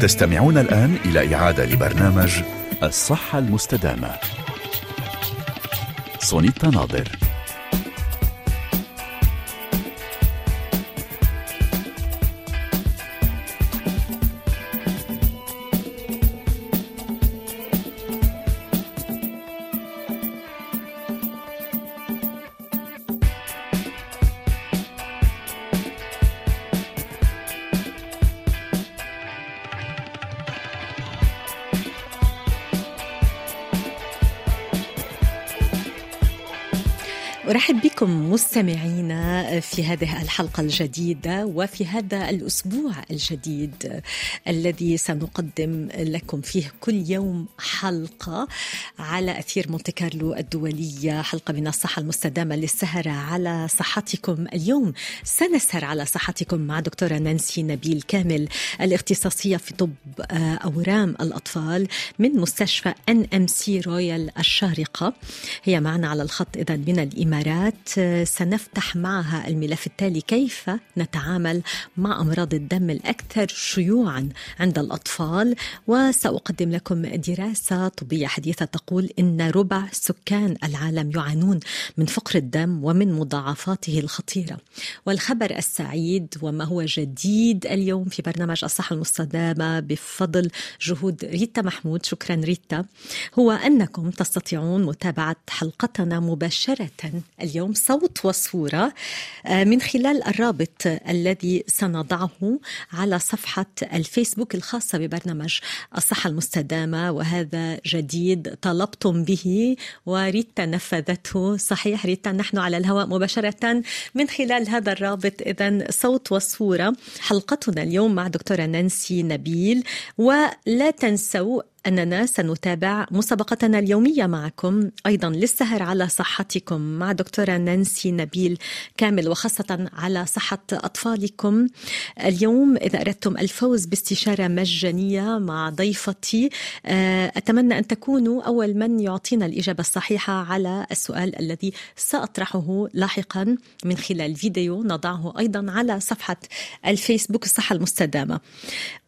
تستمعون الآن إلى إعادة لبرنامج الصحة المستدامة. سونيتا ناظر. في هذه الحلقة الجديدة وفي هذا الأسبوع الجديد الذي سنقدم لكم فيه كل يوم حلقة على أثير مونتي كارلو الدولية حلقة من الصحة المستدامة للسهر على صحتكم اليوم. سنسهر على صحتكم مع دكتورة نانسي نبيل كامل الاختصاصية في طب أورام الأطفال من مستشفى NMC رويال الشارقة. هي معنا على الخط اذا من الإمارات. سنفتح معها الملف التالي كيف نتعامل مع أمراض الدم الأكثر شيوعا عند الأطفال؟ وسأقدم لكم دراسة طبية حديثة تقول إن ربع سكان العالم يعانون من فقر الدم ومن مضاعفاته الخطيرة. والخبر السعيد وما هو جديد اليوم في برنامج الصحة المستدامة بفضل جهود ريتا محمود. شكرا ريتا. هو أنكم تستطيعون متابعة حلقتنا مباشرة اليوم. صوت وصورة من خلال الرابط الذي سنضعه على صفحة الفيسبوك الخاصة ببرنامج الصحة المستدامة وهذا جديد طلبتم به وريتا نفذته. صحيح ريتا نحن على الهواء مباشرة من خلال هذا الرابط. إذا صوت وصورة حلقتنا اليوم مع دكتورة نانسي نبيل. ولا تنسوا أننا سنتابع مسابقتنا اليومية معكم أيضا للسهر على صحتكم مع دكتورة نانسي نبيل كامل وخاصة على صحة أطفالكم. اليوم إذا أردتم الفوز باستشارة مجانية مع ضيفتي أتمنى أن تكونوا أول من يعطينا الإجابة الصحيحة على السؤال الذي سأطرحه لاحقا. من خلال فيديو نضعه أيضا على صفحة الفيسبوك الصحة المستدامة.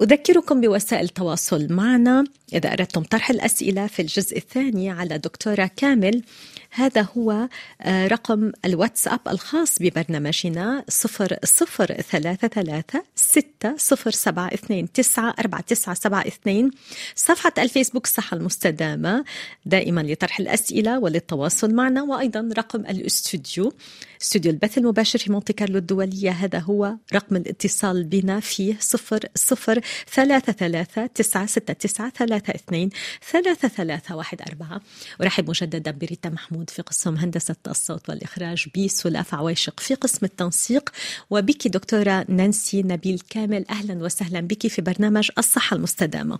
أذكركم بوسائل التواصل معنا. إذا أردتم طرح الأسئلة في الجزء الثاني على دكتورة كامل. هذا هو رقم الواتساب الخاص ببرنامجنا صفر صفر ثلاثة ثلاثة ستة صفر سبعة اثنين تسعة أربعة تسعة سبعة اثنين. صفحة الفيسبوك الصحة المستدامة دائما لطرح الأسئلة وللتواصل معنا وأيضا رقم الاستوديو استوديو البث المباشر في مونتي كارلو الدولية. هذا هو رقم الاتصال بنا فيه صفر صفر ثلاثة ثلاثة تسعة ستة تسعة ثلاثة اثنين ثلاثة ثلاثة واحد أربعة. أرحب مجددا بريتا محمود. في قسم هندسة الصوت والإخراج بسلاف عويشق في قسم التنسيق. وبك دكتورة نانسي نبيل كامل أهلا وسهلا بك في برنامج الصحة المستدامة.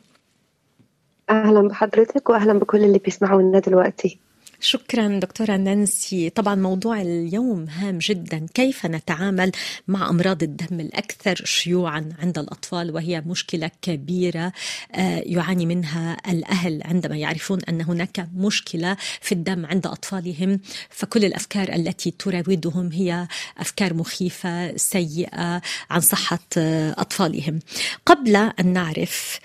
أهلا بحضرتك وأهلا بكل اللي بيسمعونا دلوقتي. شكرا دكتورة نانسي. طبعا موضوع اليوم هام جدا. كيف نتعامل مع أمراض الدم الأكثر شيوعا عند الأطفال؟ وهي مشكلة كبيرة يعاني منها الأهل عندما يعرفون أن هناك مشكلة في الدم عند أطفالهم. فكل الأفكار التي تراودهم هي أفكار مخيفة سيئة عن صحة أطفالهم. قبل أن نعرف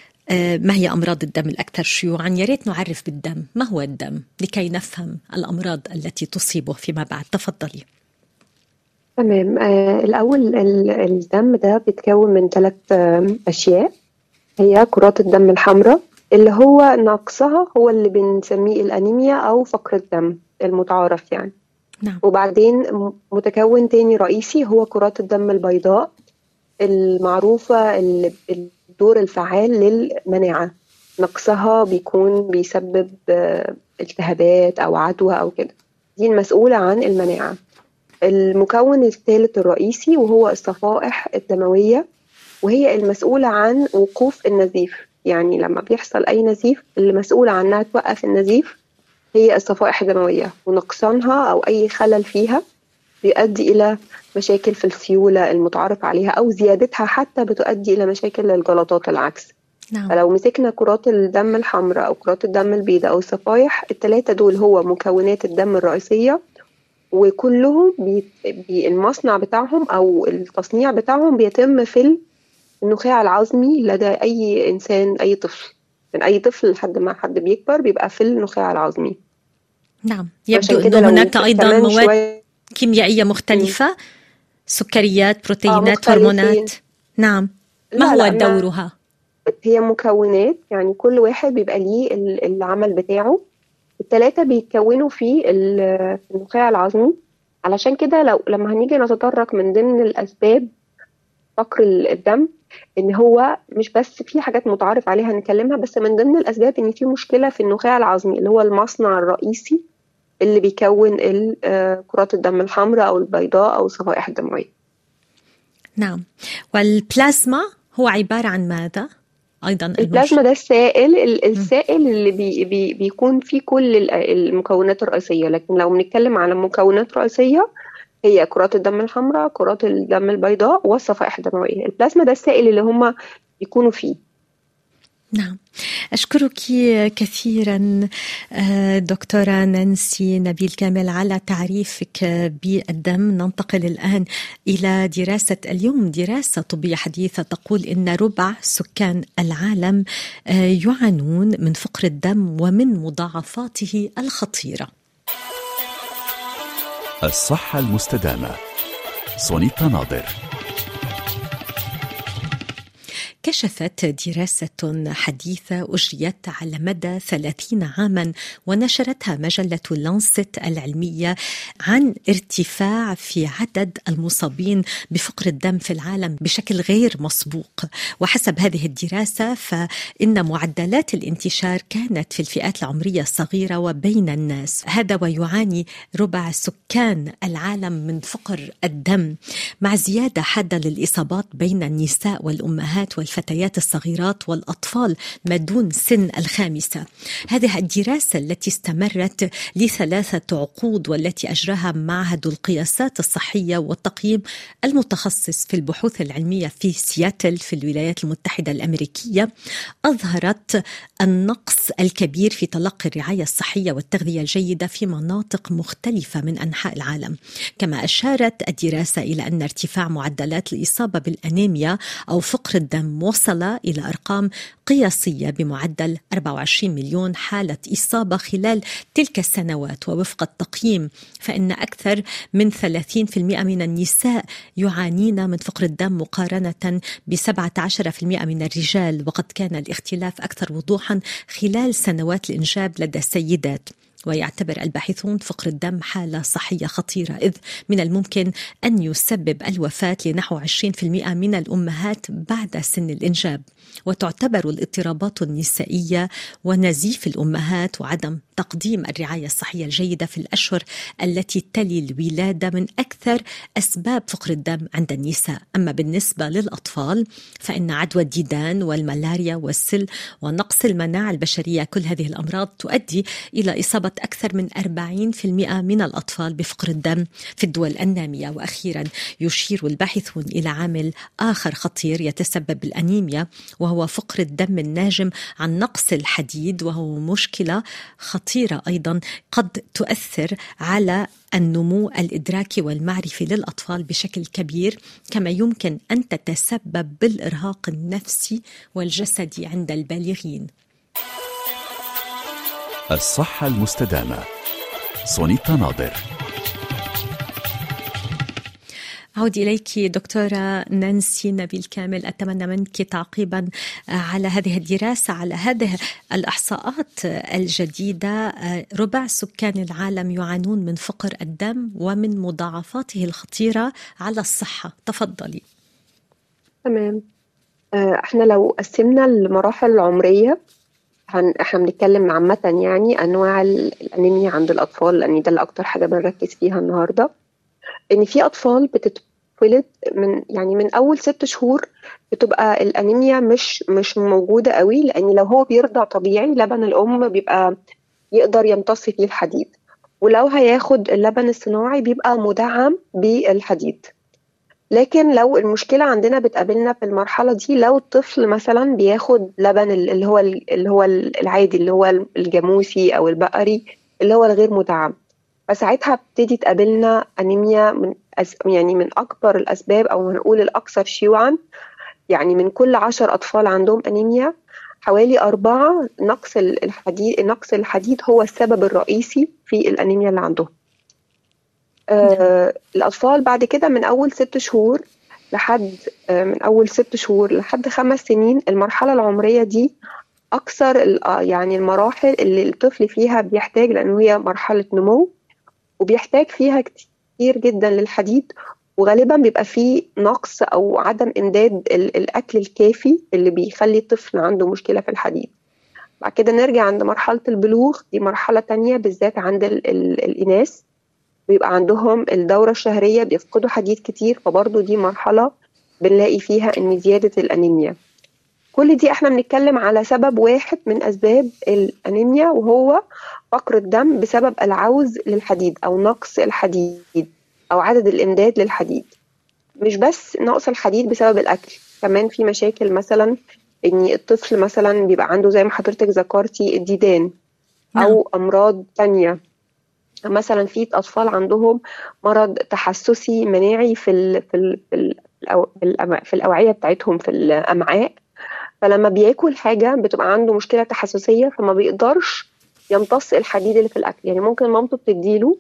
ما هي أمراض الدم الأكثر شيوعا؟ يا ريت نعرف بالدم. ما هو الدم؟ لكي نفهم الأمراض التي تصيبه فيما بعد. تفضلي. تمام. آه الأول الدم ده بيتكون من ثلاث آه أشياء. هي كرات الدم الحمراء اللي هو نقصها هو اللي بنسميه الأنيميا أو فقر الدم المتعارف يعني. نعم. وبعدين متكون تاني رئيسي هو كرات الدم البيضاء المعروفة اللي الدور الفعال للمناعة. نقصها بيكون بيسبب التهابات أو عدوى أو كده. دي المسؤولة عن المناعة. المكون الثالث الرئيسي وهو الصفائح الدموية وهي المسؤولة عن وقوف النزيف. يعني لما بيحصل أي نزيف اللي مسؤولة عنها توقف النزيف هي الصفائح الدموية ونقصانها أو أي خلل فيها بيؤدي إلى مشاكل في السيولة المتعارف عليها أو زيادتها حتى بتؤدي إلى مشاكل للجلطات العكس. نعم. فلو مسكنا كرات الدم الحمراء أو كرات الدم البيضاء أو الصفائح الثلاثة دول هو مكونات الدم الرئيسية وكلهم بي... بي المصنع بتاعهم أو التصنيع بتاعهم بيتم في النخاع العظمي لدى أي إنسان أي طفل. من أي طفل لحد ما حد بيكبر بيبقى في النخاع العظمي. نعم. يبدو أنه هناك أيضا مواد كيميائية مختلفة. سكريات بروتينات آه هرمونات. نعم. ما هو دورها؟ هي مكونات يعني كل واحد بيبقى ليه العمل بتاعه. الثلاثة بيتكونوا في النخاع العظمي. علشان كده لو لما هنيجي نتطرق من ضمن الأسباب فقر الدم إن هو مش بس في حاجات متعارف عليها نتكلمها بس من ضمن الأسباب إن في مشكلة في النخاع العظمي اللي هو المصنع الرئيسي. اللي بيكون آه، كرات الدم الحمراء أو البيضاء أو الصفائح الدموية. نعم. والبلازما هو عبارة عن ماذا؟ أيضا البلازما ده السائل السائل اللي بي بي بيكون فيه كل المكونات الرئيسية. لكن لو بنتكلم على مكونات رئيسية هي كرات الدم الحمراء كرات الدم البيضاء والصفائح الدموية. البلازما ده السائل اللي هم بيكونوا فيه. نعم. أشكرك كثيرا آه، دكتورة نانسي نبيل كامل على تعريفك بالدم. ننتقل الآن إلى دراسة اليوم. دراسة طبية حديثة تقول إن ربع سكان العالم آه، يعانون من فقر الدم ومن مضاعفاته الخطيرة. الصحة المستدامة. سونيتا ناظر. كشفت دراسة حديثة أجريت على مدى 30 عاما ونشرتها مجلة لانست العلمية عن ارتفاع في عدد المصابين بفقر الدم في العالم بشكل غير مسبوق. وحسب هذه الدراسة فإن معدلات الانتشار كانت في الفئات العمرية الصغيرة وبين الناس. هذا ويعاني ربع سكان العالم من فقر الدم. مع زيادة حادة للإصابات بين النساء والأمهات والفتيات الفتيات الصغيرات والأطفال ما دون سن الخامسة. هذه الدراسة التي استمرت لثلاثة عقود والتي أجراها معهد القياسات الصحية والتقييم المتخصص في البحوث العلمية في سياتل في الولايات المتحدة الأمريكية. أظهرت النقص الكبير في تلقي الرعاية الصحية والتغذية الجيدة في مناطق مختلفة من أنحاء العالم. كما أشارت الدراسة إلى أن ارتفاع معدلات الإصابة بالأنيميا أو فقر الدم وصل إلى أرقام قياسية بمعدل 24 مليون حالة إصابة خلال تلك السنوات ووفق التقييم فإن أكثر من 30% من النساء يعانين من فقر الدم مقارنة ب 17% من الرجال وقد كان الاختلاف أكثر وضوحا خلال سنوات الإنجاب لدى السيدات. ويعتبر الباحثون فقر الدم حالة صحية خطيرة إذ من الممكن أن يسبب الوفاة لنحو 20% من الأمهات بعد سن الإنجاب. وتعتبر الاضطرابات النسائية ونزيف الأمهات وعدم تقديم الرعاية الصحية الجيدة في الأشهر التي تلي الولادة من أكثر أسباب فقر الدم عند النساء. أما بالنسبة للأطفال فإن عدوى الديدان والملاريا والسل ونقص المناعة البشرية كل هذه الأمراض تؤدي إلى إصابة أكثر من 40% من الأطفال بفقر الدم في الدول النامية. وأخيرا يشير الباحثون إلى عامل آخر خطير يتسبب بالأنيميا وهو فقر الدم الناجم عن نقص الحديد وهو مشكلة خطيرة أيضا قد تؤثر على النمو الإدراكي والمعرفي للأطفال بشكل كبير كما يمكن أن تتسبب بالإرهاق النفسي والجسدي عند البالغين. الصحة المستدامة. سونيتا ناظر. أعود إليك دكتورة نانسي نبيل كامل. أتمنى منك تعقيبا على هذه الدراسة على هذه الإحصاءات الجديدة. ربع سكان العالم يعانون من فقر الدم ومن مضاعفاته الخطيرة على الصحة. تفضلي. تمام. آه، إحنا لو قسمنا المراحل العمرية إحنا بنتكلم عامة يعني أنواع الأنيميا عند الأطفال لأن ده اللي أكتر حاجة بنركز فيها النهاردة. إن في أطفال بتتولد من يعني من أول ست شهور بتبقى الأنيميا مش مش موجودة قوي لأن لو هو بيرضع طبيعي لبن الأم بيبقى يقدر يمتص فيه الحديد. ولو هياخد اللبن الصناعي بيبقى مدعم بالحديد. لكن لو المشكلة عندنا بتقابلنا في المرحلة دي لو الطفل مثلا بياخد لبن اللي هو اللي هو العادي اللي هو الجاموسي أو البقري اللي هو الغير مدعم فساعتها بتبتدي تقابلنا أنيميا من أس يعني من أكبر الأسباب أو هنقول الأكثر شيوعا. يعني من كل عشر أطفال عندهم أنيميا حوالي أربعة نقص الحديد نقص الحديد هو السبب الرئيسي في الأنيميا اللي عندهم. آه الأطفال بعد كده من أول ست شهور لحد آه من أول ست شهور لحد خمس سنين المرحلة العمرية دي أكثر يعني المراحل اللي الطفل فيها بيحتاج لأنه هي مرحلة نمو. وبيحتاج فيها كتير جدا للحديد وغالبا بيبقى فيه نقص أو عدم إمداد الأكل الكافي اللي بيخلي الطفل عنده مشكلة في الحديد. بعد كده نرجع عند مرحلة البلوغ دي مرحلة تانية بالذات عند ال ال الإناث. بيبقى عندهم الدورة الشهرية بيفقدوا حديد كتير فبرضه دي مرحلة بنلاقي فيها إن زيادة الأنيميا. كل دي إحنا بنتكلم على سبب واحد من أسباب الأنيميا وهو فقر الدم بسبب العوز للحديد أو نقص الحديد أو عدد الإمداد للحديد. مش بس نقص الحديد بسبب الأكل كمان في مشاكل مثلا إن الطفل مثلا بيبقى عنده زي ما حضرتك ذكرتي الديدان أو أمراض تانية. مثلا في أطفال عندهم مرض تحسسي مناعي في ال في ال في, ال في الأوعية بتاعتهم في الأمعاء. فلما بياكل حاجة بتبقى عنده مشكلة تحسسية فما بيقدرش يمتص الحديد اللي في الأكل. يعني ممكن مامته بتديله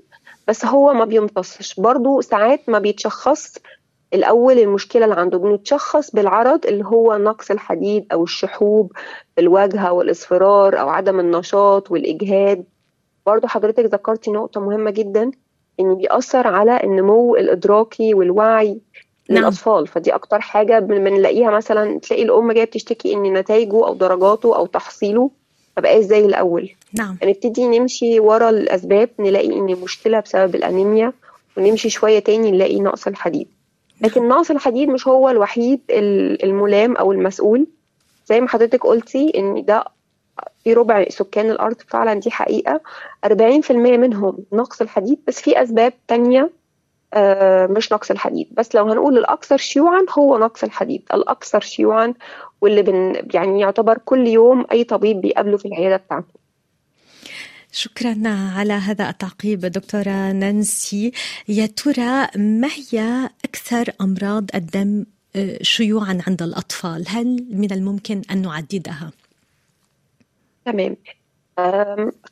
بس هو ما بيمتصش. برضو ساعات ما بيتشخص الأول المشكلة اللي عنده بنتشخص بالعرض اللي هو نقص الحديد أو الشحوب في الوجه والاصفرار أو عدم النشاط والإجهاد. برضو حضرتك ذكرتي نقطة مهمة جدا إن بيأثر على النمو الإدراكي والوعي نعم. للأطفال. فدي أكتر حاجة بنلاقيها مثلا تلاقي الأم جاية بتشتكي إن نتائجه أو درجاته أو تحصيله ما بقاش زي الأول. نعم. هنبتدي نمشي ورا الأسباب نلاقي إن مشكلة بسبب الأنيميا ونمشي شوية تاني نلاقي نقص الحديد. لكن نقص الحديد مش هو الوحيد الملام أو المسؤول. زي ما حضرتك قلتي إن ده في ربع سكان الأرض فعلا دي حقيقة. 40% منهم نقص الحديد بس في أسباب تانية مش نقص الحديد. بس لو هنقول الأكثر شيوعا هو نقص الحديد. الأكثر شيوعا واللي بن يعني يعتبر كل يوم أي طبيب بيقابله في العيادة بتاعته. شكرا على هذا التعقيب دكتورة نانسي. يا ترى ما هي أكثر أمراض الدم شيوعا عند الأطفال؟ هل من الممكن أن نعددها؟ تمام.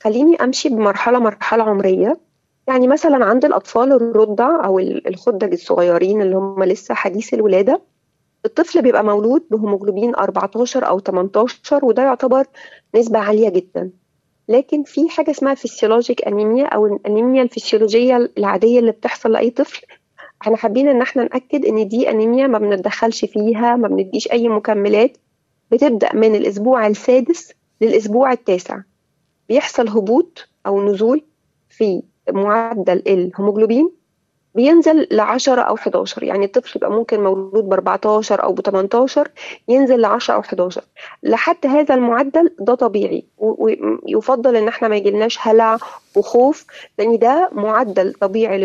خليني أمشي بمرحلة مرحلة عمرية. يعني مثلا عند الأطفال الرضع أو الخدج الصغيرين اللي هم لسه حديث الولادة الطفل بيبقى مولود بهيموجلوبين 14 أو 18 وده يعتبر نسبة عالية جدا. لكن في حاجة اسمها physiologic anemia أو الأنيميا الفسيولوجية العادية اللي بتحصل لأي طفل. إحنا حابين إن إحنا نأكد إن دي أنيميا ما بنتدخلش فيها ما بنديش أي مكملات. بتبدأ من الأسبوع السادس للأسبوع التاسع. بيحصل هبوط أو نزول في معدل الهيموجلوبين بينزل ل 10 أو 11 يعني الطفل يبقى ممكن مولود ب 14 أو ب 18 ينزل ل 10 أو 11 لحد هذا المعدل ده طبيعي ويفضل إن إحنا ما يجيلناش هلع وخوف لأن ده معدل طبيعي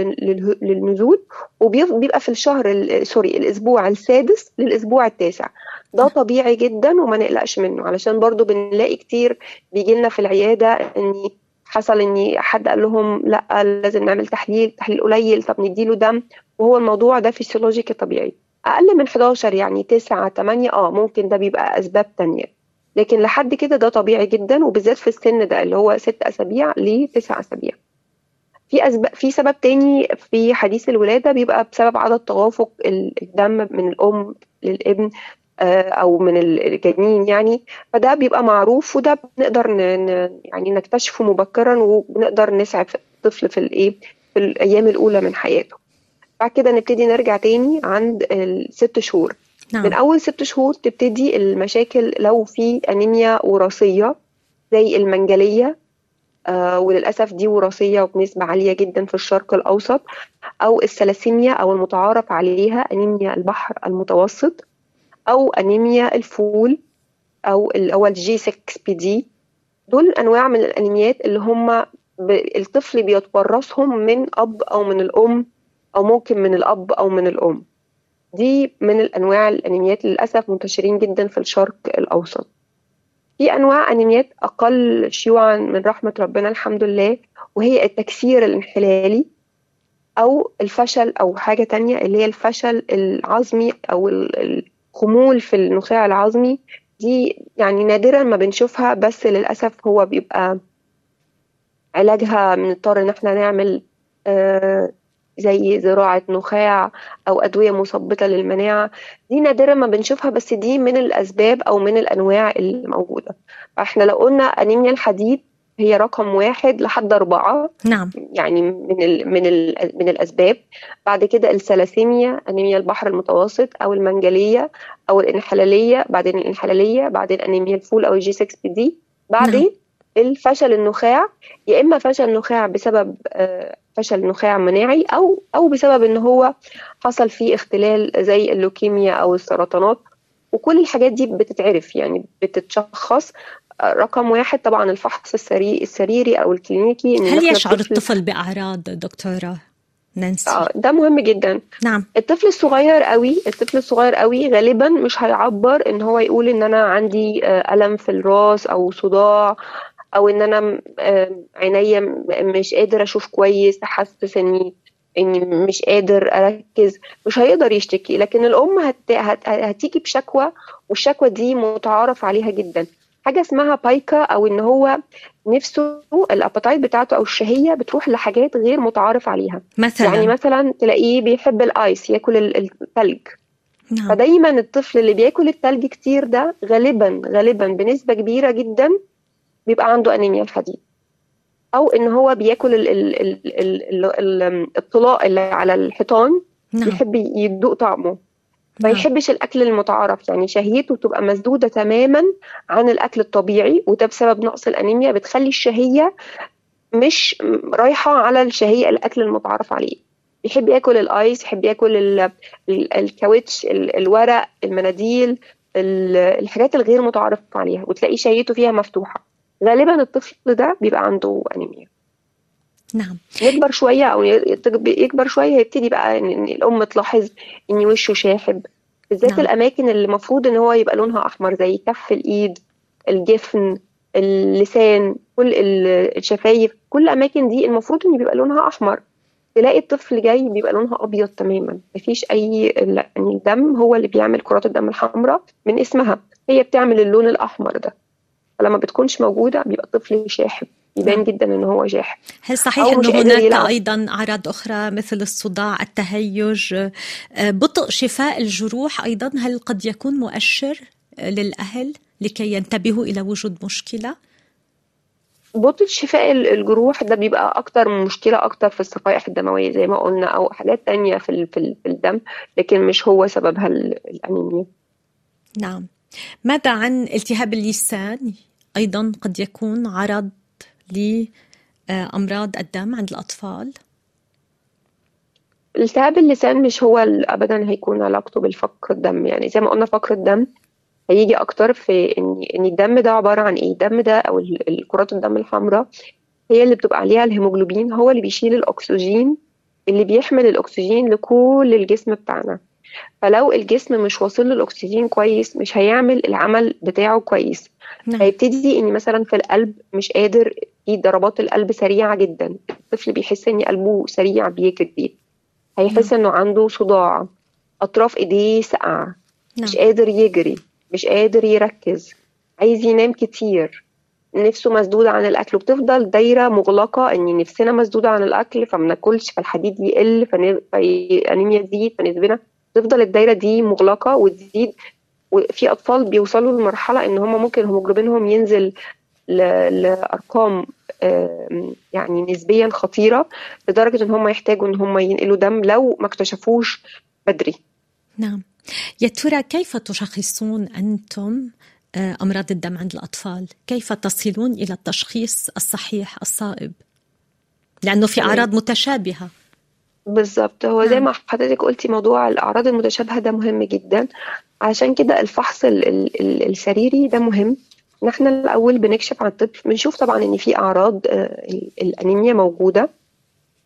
للنزول وبيبقى في الشهر سوري الأسبوع السادس للأسبوع التاسع. ده طبيعي جدا وما نقلقش منه علشان برضو بنلاقي كتير بيجي لنا في العيادة إن حصل ان حد قال لهم لا لازم نعمل تحليل تحليل قليل طب نديله دم. وهو الموضوع ده فيسيولوجيكي طبيعي. أقل من 11 يعني 9 8 آه ممكن ده بيبقى أسباب تانية. لكن لحد كده ده طبيعي جدا وبالذات في السن ده اللي هو 6 أسابيع ل 9 أسابيع. في أسباب في سبب تاني في حديث الولادة بيبقى بسبب عدد توافق الدم من الأم للابن. أو من الجنين يعني فده بيبقى معروف وده بنقدر يعني نكتشفه مبكرا وبنقدر نسعف الطفل في الإيه في الأيام الأولى من حياته. بعد كده نبتدي نرجع تاني عند الست شهور. نعم. من أول ست شهور تبتدي المشاكل لو في أنيميا وراثية زي المنجلية آه وللأسف دي وراثية وبنسبه عالية جدا في الشرق الأوسط أو الثلاسيميا أو المتعارف عليها أنيميا البحر المتوسط. أو أنيميا الفول أو اللي هو ال G6PD دول أنواع من الأنيميات اللي هم الطفل بيتورثهم من أب أو من الأم أو ممكن من الأب أو من الأم. دي من الأنواع الأنيميات للأسف منتشرين جدا في الشرق الأوسط. في أنواع أنيميات أقل شيوعا من رحمة ربنا الحمد لله وهي التكسير الانحلالي أو الفشل أو حاجة تانية اللي هي الفشل العظمي أو خمول في النخاع العظمي دي يعني نادرا ما بنشوفها بس للأسف هو بيبقى علاجها بنضطر إن إحنا نعمل آه زي زراعة نخاع أو أدوية مثبطة للمناعة. دي نادرا ما بنشوفها بس دي من الأسباب أو من الأنواع الموجودة فإحنا لو قلنا أنيميا الحديد هي رقم واحد لحد أربعة. نعم. يعني من ال من ال من الأسباب. بعد كده الثلاسيميا أنيميا البحر المتوسط أو المنجلية أو الإنحلالية بعدين الإنحلالية بعدين أنيميا الفول أو ال G 6 PD بعدين الفشل النخاع. يا إما فشل نخاع بسبب آه فشل نخاع مناعي أو أو بسبب إن هو حصل فيه اختلال زي اللوكيميا أو السرطانات. وكل الحاجات دي بتتعرف يعني بتتشخص رقم واحد طبعا الفحص السري السريري أو الكلينيكي هل يشعر الطفل بأعراض دكتورة نانسي؟ آه ده مهم جدا. نعم. الطفل الصغير قوي الطفل الصغير قوي غالبا مش هيعبر إن هو يقول إن أنا عندي ألم في الراس أو صداع أو إن أنا عينيا مش قادر أشوف كويس حاسس إني إني مش قادر أركز. مش هيقدر يشتكي لكن الأم هت... هت... هتيجي بشكوى والشكوى دي متعارف عليها جدا. حاجة اسمها pica أو إن هو نفسه ال appetite بتاعته أو الشهية بتروح لحاجات غير متعارف عليها. مثلا؟ يعني مثلا تلاقيه بيحب ال ice ياكل الثلج نعم. فدايما الطفل اللي بياكل الثلج كتير ده غالبا غالبا بنسبة كبيرة جدا بيبقى عنده أنيميا الحديد. أو إن هو بياكل ال ال ال ال ال الطلاء اللي على الحيطان نعم. يحب يدوق طعمه. ما نعم. يحبش الأكل المتعارف يعني شهيته تبقى مسدودة تماما عن الأكل الطبيعي وده بسبب نقص الأنيميا بتخلي الشهية مش رايحة على الشهية الأكل المتعارف عليه. يحب ياكل الآيس يحب ياكل ال ال الكاوتش ال الورق المناديل الحاجات الغير متعارف عليها وتلاقي شهيته فيها مفتوحة. غالبا الطفل ده بيبقى عنده أنيميا. نعم. يكبر شوية أو يكبر شوية يبتدي بقى ان الأم تلاحظ إن وشه شاحب. بالذات نعم. نعم. الأماكن اللي المفروض إن هو يبقى لونها أحمر زي كف الإيد الجفن اللسان كل الشفايف كل الأماكن دي المفروض إن بيبقى لونها أحمر. تلاقي الطفل جاي بيبقى لونها أبيض تماما. مفيش أي يعني الدم هو اللي بيعمل كرات الدم الحمراء من اسمها. هي بتعمل اللون الأحمر ده. فلما بتكونش موجودة بيبقى الطفل شاحب. يبان نعم. جدا ان هو جاحب هل صحيح إنه هناك. أيضا أعراض أخرى مثل الصداع التهيج آه، بطء شفاء الجروح أيضا؟ هل قد يكون مؤشر للأهل لكي ينتبهوا إلى وجود مشكلة؟ بطء شفاء ال- الجروح ده بيبقى أكتر مشكلة أكتر في الصفائح الدموية زي ما قلنا أو حاجات تانية في في ال- في الدم لكن مش هو سببها ال- الأنيميا. نعم. ماذا عن التهاب اللسان؟ أيضا قد يكون عرض لامراض الدم عند الأطفال؟ التهاب اللسان مش هو ابدا هيكون علاقته بالفقر الدم. يعني زي ما قلنا فقر الدم هيجي أكتر في ان إن الدم ده عبارة عن إيه؟ الدم ده أو ال- ال- كرات الدم الحمراء هي اللي بتبقى عليها الهيموجلوبين هو اللي بيشيل الأكسجين اللي بيحمل الأكسجين لكل الجسم بتاعنا. فلو الجسم مش واصل له الأكسجين كويس مش هيعمل العمل بتاعه كويس. نعم. هيبتدي إن مثلا في القلب مش قادر في ضربات القلب سريعة جدا. الطفل بيحس إن قلبه سريع بيجري هيحس إنه عنده صداع. أطراف إيديه ساقعة. نعم. مش قادر يجري. مش قادر يركز. عايز ينام كتير. نفسه مسدودة عن الأكل. وبتفضل دايرة مغلقة إن نفسنا مسدودة عن الأكل فما ناكلش فالحديد يقل فالأنيميا تزيد فنسبنا. تفضل الدايرة دي مغلقة وتزيد. وفي أطفال بيوصلوا لمرحلة إن هم ممكن هيموجلوبينهم ينزل ل- لأرقام آم، يعني نسبيا خطيرة لدرجة إن هم يحتاجوا إن هم ينقلوا دم لو ما اكتشفوش بدري. نعم. يا ترى كيف تشخصون أنتم آه، أمراض الدم عند الأطفال؟ كيف تصلون إلى التشخيص الصحيح الصائب؟ لأنه في. أعراض متشابهة. بالظبط. هو زي نعم. ما حضرتك قلتي موضوع الأعراض المتشابهة ده مهم جدا. عشان كده الفحص ال ال ال السريري ده مهم. إن إحنا الأول بنكشف عن الطفل بنشوف طبعا إن في أعراض آه، ال- الأنيميا موجودة.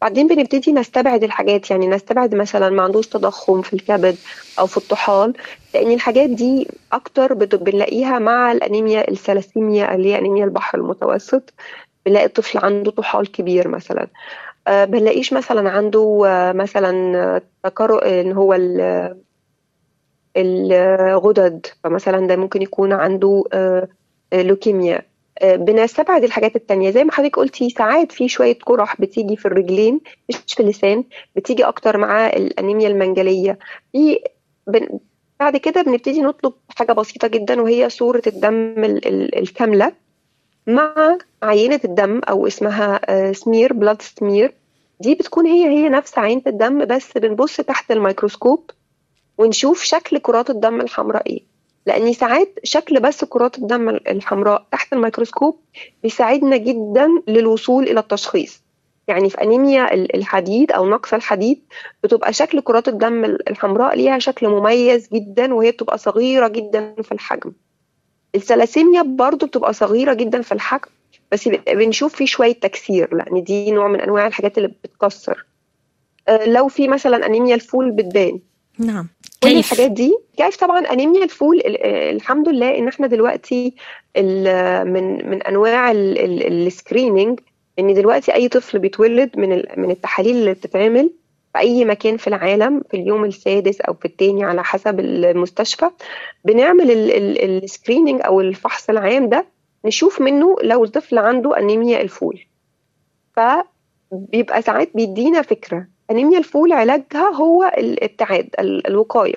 بعدين بنبتدي نستبعد الحاجات يعني نستبعد مثلا ما عندوش تضخم في الكبد أو في الطحال لأن الحاجات دي أكتر بنلاقيها مع الأنيميا الثلاسيميا اللي هي أنيميا البحر المتوسط. بنلاقي الطفل عنده طحال كبير مثلا. آه، بنلاقيش مثلا عنده آه، مثلا آه، تكرر إن هو ال- الغدد فمثلا ده ممكن يكون عنده آه، آه، لوكيميا. آه، بنستبعد الحاجات التانية. زي ما حضرتك قلتي ساعات في شوية قرح بتيجي في الرجلين مش في اللسان بتيجي أكتر مع الأنيميا المنجلية. في بن... بعد كده بنبتدي نطلب حاجة بسيطة جدا وهي صورة الدم ال... ال... الكاملة مع عينة الدم أو اسمها smear blood smear دي بتكون هي هي نفس عينة الدم بس بنبص تحت الميكروسكوب ونشوف شكل كرات الدم الحمراء إيه. لأن ساعات شكل بس كرات الدم الحمراء تحت الميكروسكوب بيساعدنا جدا للوصول إلى التشخيص. يعني في أنيميا الحديد أو نقص الحديد بتبقى شكل كرات الدم الحمراء ليها شكل مميز جدا وهي بتبقى صغيرة جدا في الحجم. الثلاسيميا برضو بتبقى صغيرة جدا في الحجم بس بنشوف فيه شوية تكسير لأن دي نوع من أنواع الحاجات اللي بتكسر. آه، لو في مثلا أنيميا الفول بتبان. نعم. كل الحاجات دي. كيف طبعا؟ انيميا الفول. الحمد لله إن إحنا دلوقتي من من أنواع ال screening إن دلوقتي أي طفل بيتولد من من التحاليل اللي بتتعمل في أي مكان في العالم في اليوم السادس أو في الثاني على حسب المستشفى بنعمل ال screening أو الفحص العام ده نشوف منه لو الطفل عنده أنيميا الفول. فبيبقى ساعات بيدينا فكرة أنيميا الفول علاجها هو الابتعاد الوقاية.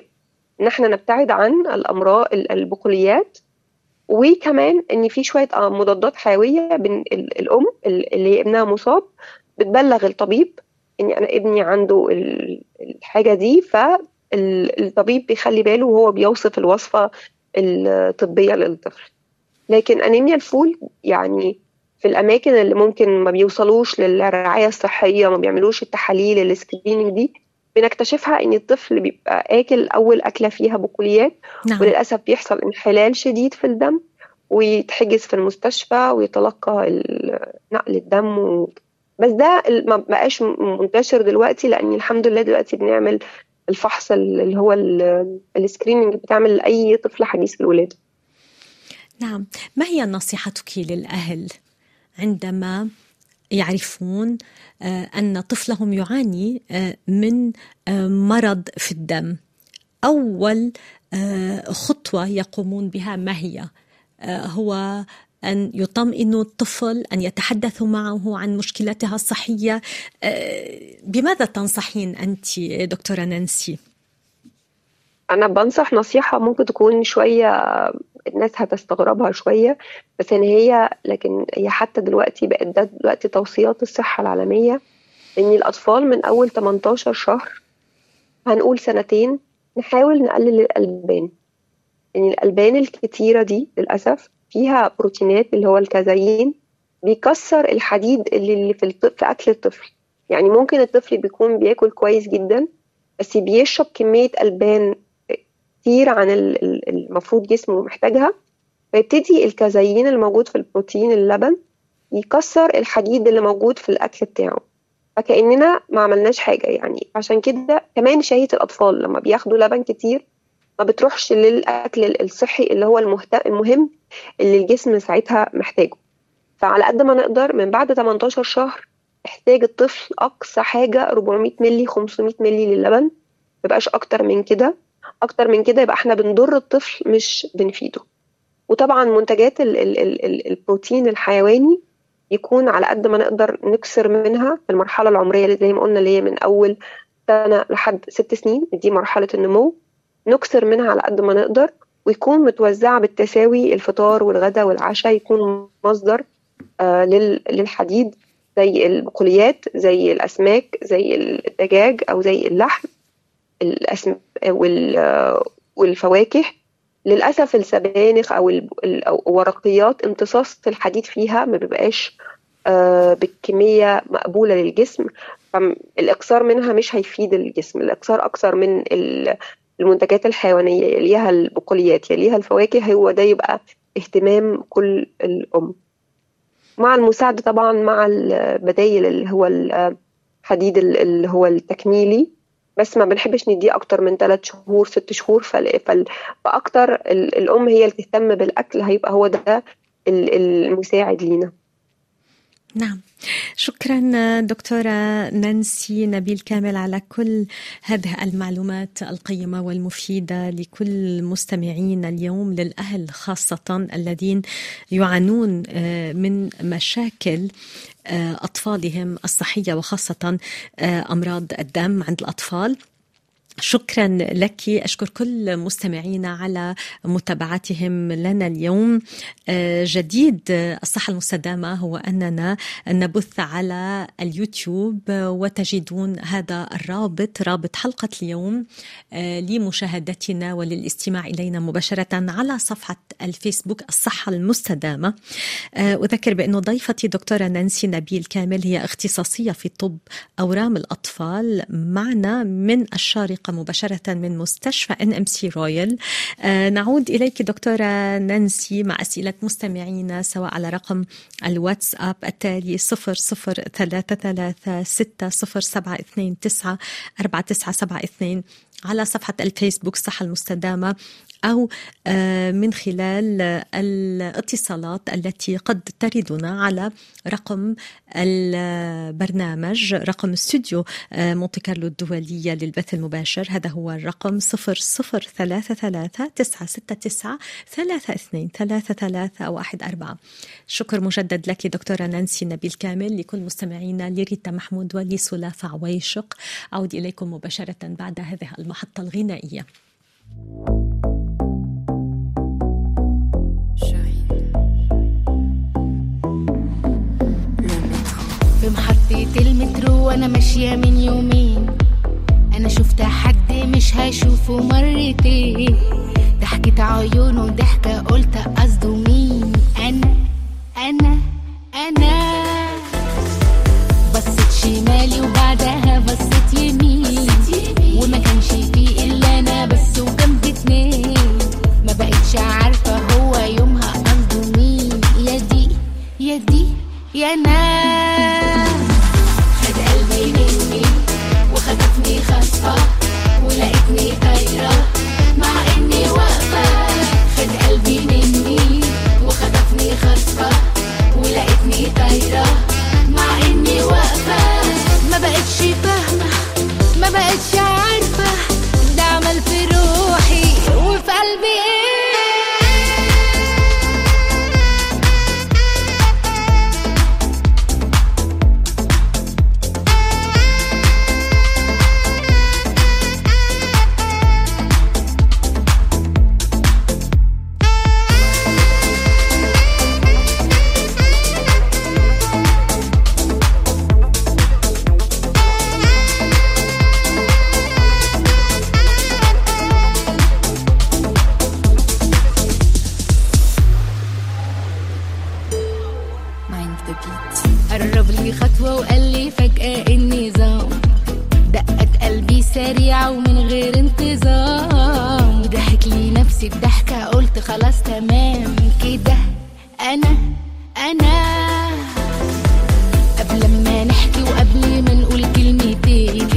إن إحنا نبتعد عن الأمراض البقوليات وكمان إن في شوية آه، مضادات حيوية بين الأم اللي ابنها مصاب بتبلغ الطبيب إن أنا ابني عنده الحاجة دي فالطبيب بيخلي باله وهو بيوصف الوصفة الطبية للطفل. لكن أنيميا الفول يعني في الأماكن اللي ممكن ما بيوصلوش للرعاية الصحية ما بيعملوش التحاليل ال screening دي بنكتشفها إن الطفل بيبقى آكل أول أكلة فيها بقوليات نعم. وللأسف بيحصل انحلال شديد في الدم ويتحجز في المستشفى ويتلقى نقل الدم و... بس ده ما بقاش منتشر دلوقتي لأن الحمد لله دلوقتي بنعمل الفحص اللي هو السكريننج بتعمل لاي طفل حديث الولاده نعم. ما هي نصيحتك للأهل؟ عندما يعرفون آه، أن طفلهم يعاني آه، من آه، مرض في الدم. أول خطوة يقومون بها ما هي؟ هو أن يطمئنوا الطفل أن يتحدثوا معه عن مشكلتها الصحية. بماذا تنصحين أنت دكتورة نانسي؟ أنا بنصح نصيحة ممكن تكون شوية الناس هتستغربها شوية بس ان هي لكن هي حتى دلوقتي بقت ده دلوقتي توصيات الصحة العالمية إن الأطفال من أول 18 شهر هنقول سنتين نحاول نقلل الألبان. يعني الألبان الكتيرة دي للأسف فيها بروتينات اللي هو الكازايين بيكسر الحديد اللي في, في أكل الطفل. يعني ممكن الطفل بيكون بياكل كويس جدا بس بيشرب كمية ألبان كتير عن المفروض جسمه محتاجها فيبتدي الكازيين الموجود في البروتين اللبن يكسر الحديد اللي موجود في الأكل بتاعه. فكأننا ما عملناش حاجة يعني. عشان كده كمان شهية الأطفال لما بياخدوا لبن كتير ما بتروحش للأكل الصحي اللي هو المهم اللي الجسم ساعتها محتاجه. فعلى قد ما نقدر من بعد 18 شهر احتاج الطفل أقصى حاجة 400 ملي 500 ملي للبن ما يبقاش أكتر من كده. أكتر من كده يبقى إحنا بنضر الطفل مش بنفيده. وطبعا منتجات ال ال ال البروتين الحيواني يكون على قد ما نقدر نكسر منها في المرحلة العمرية اللي زي ما قلنا اللي هي من أول سنة لحد ست سنين دي مرحلة النمو. نكسر منها على قد ما نقدر ويكون متوزعة بالتساوي الفطار والغداء والعشاء يكون مصدر آه للحديد زي البقوليات زي الأسماك زي الدجاج أو زي اللحم. الأسم... والفواكه للأسف السبانخ أو الورقيات امتصاص الحديد فيها ما بيبقاش آه، بالكمية مقبولة للجسم فالإقصار منها مش هيفيد الجسم الإقصار أكثر من المنتجات الحيوانية يليها البقوليات يليها الفواكه هو ده يبقى اهتمام كل الأم. مع المساعدة طبعا مع البدايل اللي هو الحديد اللي هو التكميلي بس ما بنحبش نديه أكتر من ثلاث شهور ست شهور فأكتر الأم هي اللي تهتم بالأكل هيبقى هو ده المساعد لينا. نعم. شكرا دكتورة نانسي نبيل كامل على كل هذه المعلومات القيمة والمفيدة لكل مستمعين اليوم للأهل خاصة الذين يعانون آه، من مشاكل آه، أطفالهم الصحية وخاصة آه، أمراض الدم عند الأطفال. شكرا لك. أشكر كل مستمعينا على متابعتهم لنا اليوم. آه، جديد الصحة المستدامة هو أننا نبث على اليوتيوب وتجدون هذا الرابط رابط حلقة اليوم آه، لمشاهدتنا وللاستماع إلينا مباشرة على صفحة الفيسبوك الصحة المستدامة. آه، أذكر بانه ضيفتي دكتورة نانسي نبيل كامل هي اختصاصية في طب أورام الأطفال معنا من الشارقة الحلقة مباشرة من مستشفى NMC Royal نعود إليك دكتورة نانسي مع أسئلة مستمعينا سواء على رقم الواتساب التالي 0033 على صفحة الفيسبوك صحة المستدامة أو آه، من خلال الاتصالات التي قد تردنا على رقم البرنامج رقم استوديو آه، مونتي كارلو الدولية للبث المباشر. هذا هو الرقم 0033 969 32 33 واحد أربعة. شكر مجدد لك دكتورة نانسي نبيل كامل لكل مستمعينا لريتا محمود ولسلافة عويشق أعود إليكم مباشرة بعد هذه المحطة الغنائية. في محطة المترو وأنا ماشية من يومين. أنا شفت حد مش هشوفه مرتين. ضحكة عيونه ضحكة قلت قصده مين؟ أنا أنا أنا. بصيت شمالي وبعدها بصيت يمين. وما كانش فيه إلا أنا بس وجنب اتنين. ما بقتش عارفة هو يومها قصده مين. يا دي يا دي يا ناس سريعة ومن غير انتظام. وضحك لي نفسي بضحكة قلت خلاص تمام. كده أنا أنا. قبل ما نحكي وقبل ما نقول كلمتين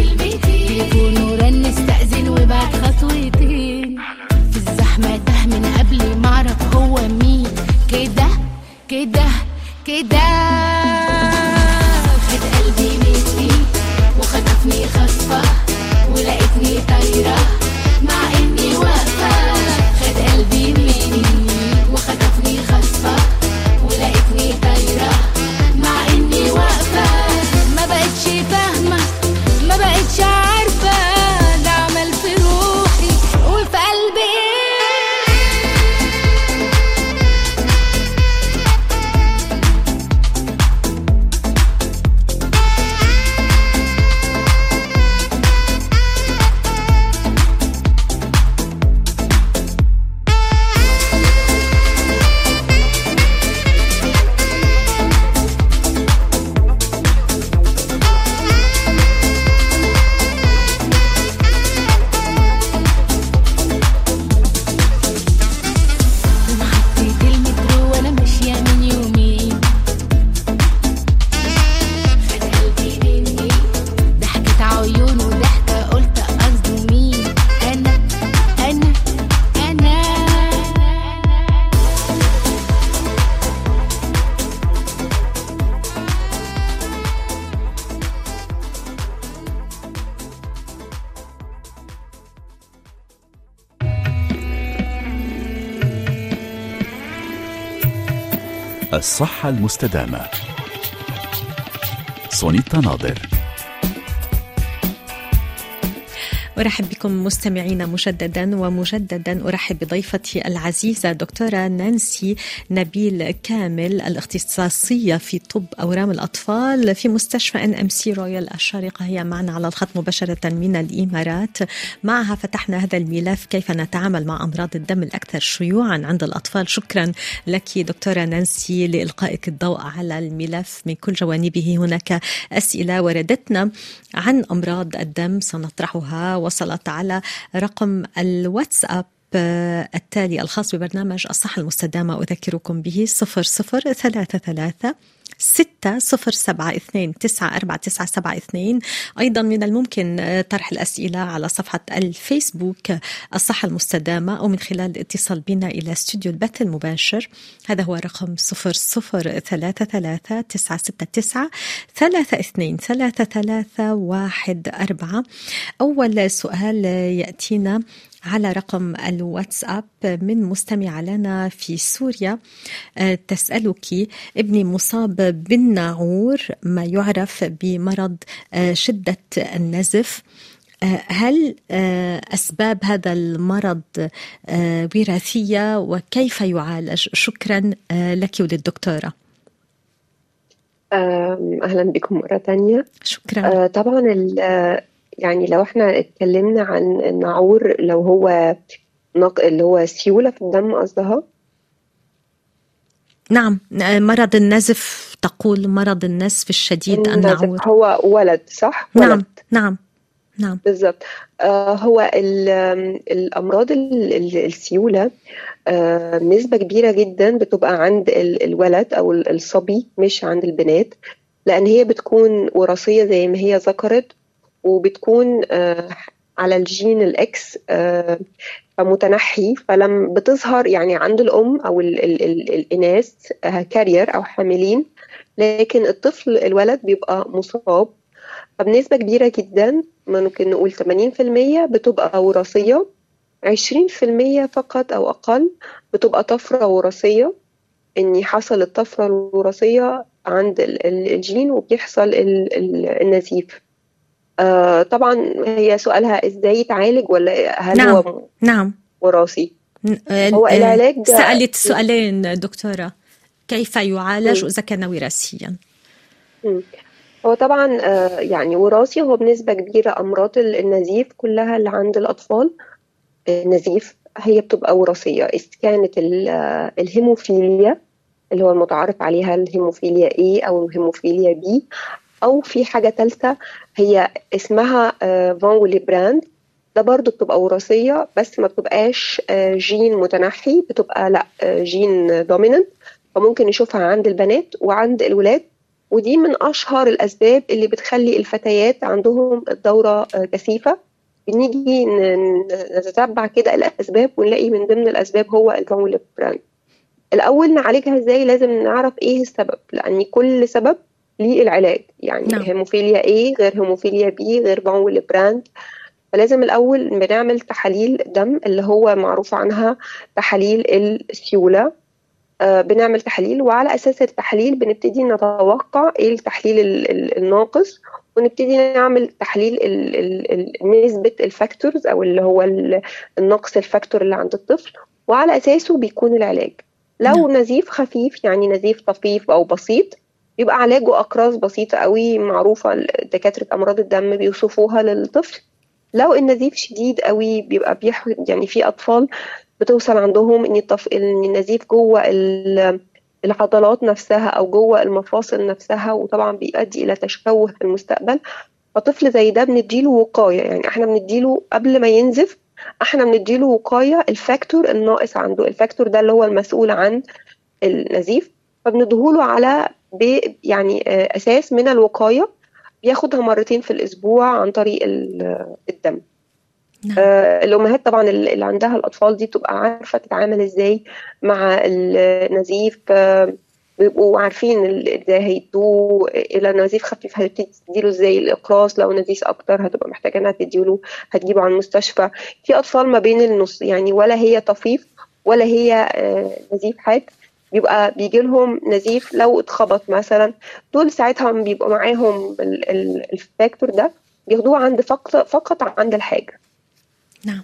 تليفونه رن استأذن وبعد خطوتين. في الزحمة تاه من قبل ما أعرف هو مين. كده كده كده. الصحة المستدامة. سونيتا ناظر. أرحب بكم مستمعينا مجددا ومجددا. أرحب بضيفتي العزيزة دكتورة نانسي نبيل كامل الاختصاصية في طب أورام الأطفال في مستشفى NMC Royal الشارقة. هي معنا على الخط مباشرة من الإمارات. معها فتحنا هذا الملف كيف نتعامل مع أمراض الدم الأكثر شيوعا عند الأطفال. شكرا لك دكتورة نانسي لإلقائك الضوء على الملف. من كل جوانبه هناك أسئلة وردتنا عن أمراض الدم سنطرحها وصلت على رقم الواتساب. التالي الخاص ببرنامج الصحة المستدامة أذكركم به صفر صفر ثلاثة ثلاثة ستة صفر سبعة اثنين تسعة أربعة تسعة سبعة اثنين. أيضا من الممكن طرح الأسئلة على صفحة الفيسبوك الصحة المستدامة أو من خلال الاتصال بنا إلى استوديو البث المباشر. هذا هو رقم صفر صفر ثلاثة ثلاثة تسعة ستة تسعة ثلاثة اثنين ثلاثة ثلاثة واحد أربعة. أول سؤال يأتينا على رقم الواتساب من مستمعة لنا في سوريا. آه، تسألك ابني مصاب بالناعور ما يعرف بمرض آه، شدة النزف. آه، هل أسباب هذا المرض وراثية؟ وكيف يعالج؟ شكرا لك وللدكتورة. أهلا بكم مرة ثانية شكرا. طبعا يعني لو إحنا اتكلمنا عن النعور لو هو نق... اللي هو سيولة في الدم قصدها؟ نعم. مرض النزف تقول مرض النزف الشديد النعور. هو ولد صح؟ نعم، ولد. نعم نعم نعم. بالضبط. آه هو الأمراض السيولة آه نسبة كبيرة جدا بتبقى عند الولد أو الصبي مش عند البنات لأن هي بتكون وراثية زي ما هي ذكرت وبتكون آه، على الجين الاكس آه، فمتنحي فلم بتظهر يعني عند الأم أو ال ال ال الإناث كارير أو حاملين. لكن الطفل الولد بيبقى مصاب. فبنسبة كبيرة جدا ممكن نقول 80% بتبقى وراثية. 20% فقط أو أقل بتبقى طفرة وراثية. إن حصل الطفرة الوراثية عند الجين وبيحصل النزيف. آه طبعا هي سؤالها إزاي يتعالج ولا هل نعم. هو نعم. وراثي؟ آه، هو العلاج سألت سؤالين دكتورة. كيف يعالج إذا كان وراثيا؟ هو طبعا آه، يعني وراثي هو بنسبة كبيرة أمراض النزيف كلها اللي عند الأطفال. النزيف هي بتبقى وراثية إذا كانت الهيموفيليا اللي هو المتعارف عليها الهيموفيليا A أو الهيموفيليا B أو في حاجة ثالثه هي اسمها فان آه، Willebrand ده برضو بتبقى وراثية بس ما بتبقاش آه، جين متنحي بتبقى لأ آه، جين dominant فممكن نشوفها عند البنات وعند الولاد. ودي من أشهر الأسباب اللي بتخلي الفتيات عندهم الدورة كثيفة. بنيجي نتتبع كده الأسباب ونلاقي من ضمن الأسباب هو ال von Willebrand الأول نعالجها إزاي؟ لازم نعرف إيه السبب لأن كل سبب للعلاج يعني نعم. هيموفيليا A غير هيموفيليا B غير von Willebrand فلازم الأول بنعمل تحاليل دم اللي هو معروف عنها تحاليل السيولة آه بنعمل تحاليل وعلى أساس التحليل بنبتدي نتوقع إيه التحليل الناقص ونبتدي نعمل تحليل نسبة ال factors أو اللي هو النقص ال factor اللي عند الطفل وعلى أساسه بيكون العلاج لو نعم. نزيف خفيف يعني نزيف طفيف أو بسيط بيبقى علاجه أقراص بسيطة قوي معروفة دكاترة أمراض الدم بيوصفوها للطفل. لو النزيف شديد قوي بيبقى بيح يعني في أطفال بتوصل عندهم إن, الطف... إن النزيف جوه العضلات نفسها أو جوه المفاصل نفسها وطبعا بيؤدي إلى تشوه في المستقبل. فطفل زي ده بنديله وقاية يعني إحنا بنديله قبل ما ينزف إحنا بنديله وقاية ال factor الناقص عنده. ال factor ده اللي هو المسؤول عن النزيف فبندهوله على يعني آه، أساس من الوقاية بياخدها مرتين في الأسبوع عن طريق الدم نعم. آه الأمهات طبعا اللي عندها الأطفال دي بتبقى عارفة تتعامل إزاي مع النزيف آه بيبقوا عارفين إزاي هيدوه إلى نزيف خفيف هتبتدي تديله إزاي الإقراص لو نزيف أكتر هتبقى محتاجة إنها تديله هتجيبه على المستشفى في أطفال ما بين النص يعني ولا هي طفيف ولا هي آه نزيف حاد بيبقى بيجي لهم نزيف لو اتخبط مثلا. دول ساعتها بيبقوا معاهم ال- ال- ال factor ده بياخدوه عند فقط فقط عند الحاجة. نعم.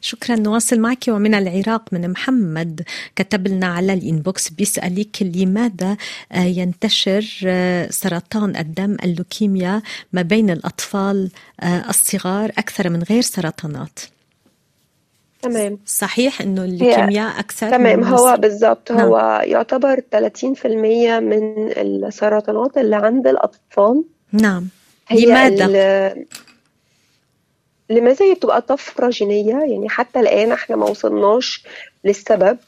شكرا. نواصل معك ومن العراق من محمد كتب لنا على ال inbox بيسألك لماذا آه، ينتشر آه، سرطان الدم اللوكيميا ما بين الأطفال آه، الصغار أكثر من غير سرطانات؟ تمام. صحيح أنه اللوكيميا أكثر تمام. هو بالظبط. نعم. هو يعتبر 30% من السرطانات اللي عند الأطفال. نعم. هي لماذا؟ لماذا هي بتبقى طفرة جينية؟ يعني حتى الآن إحنا ما وصلناش للسبب.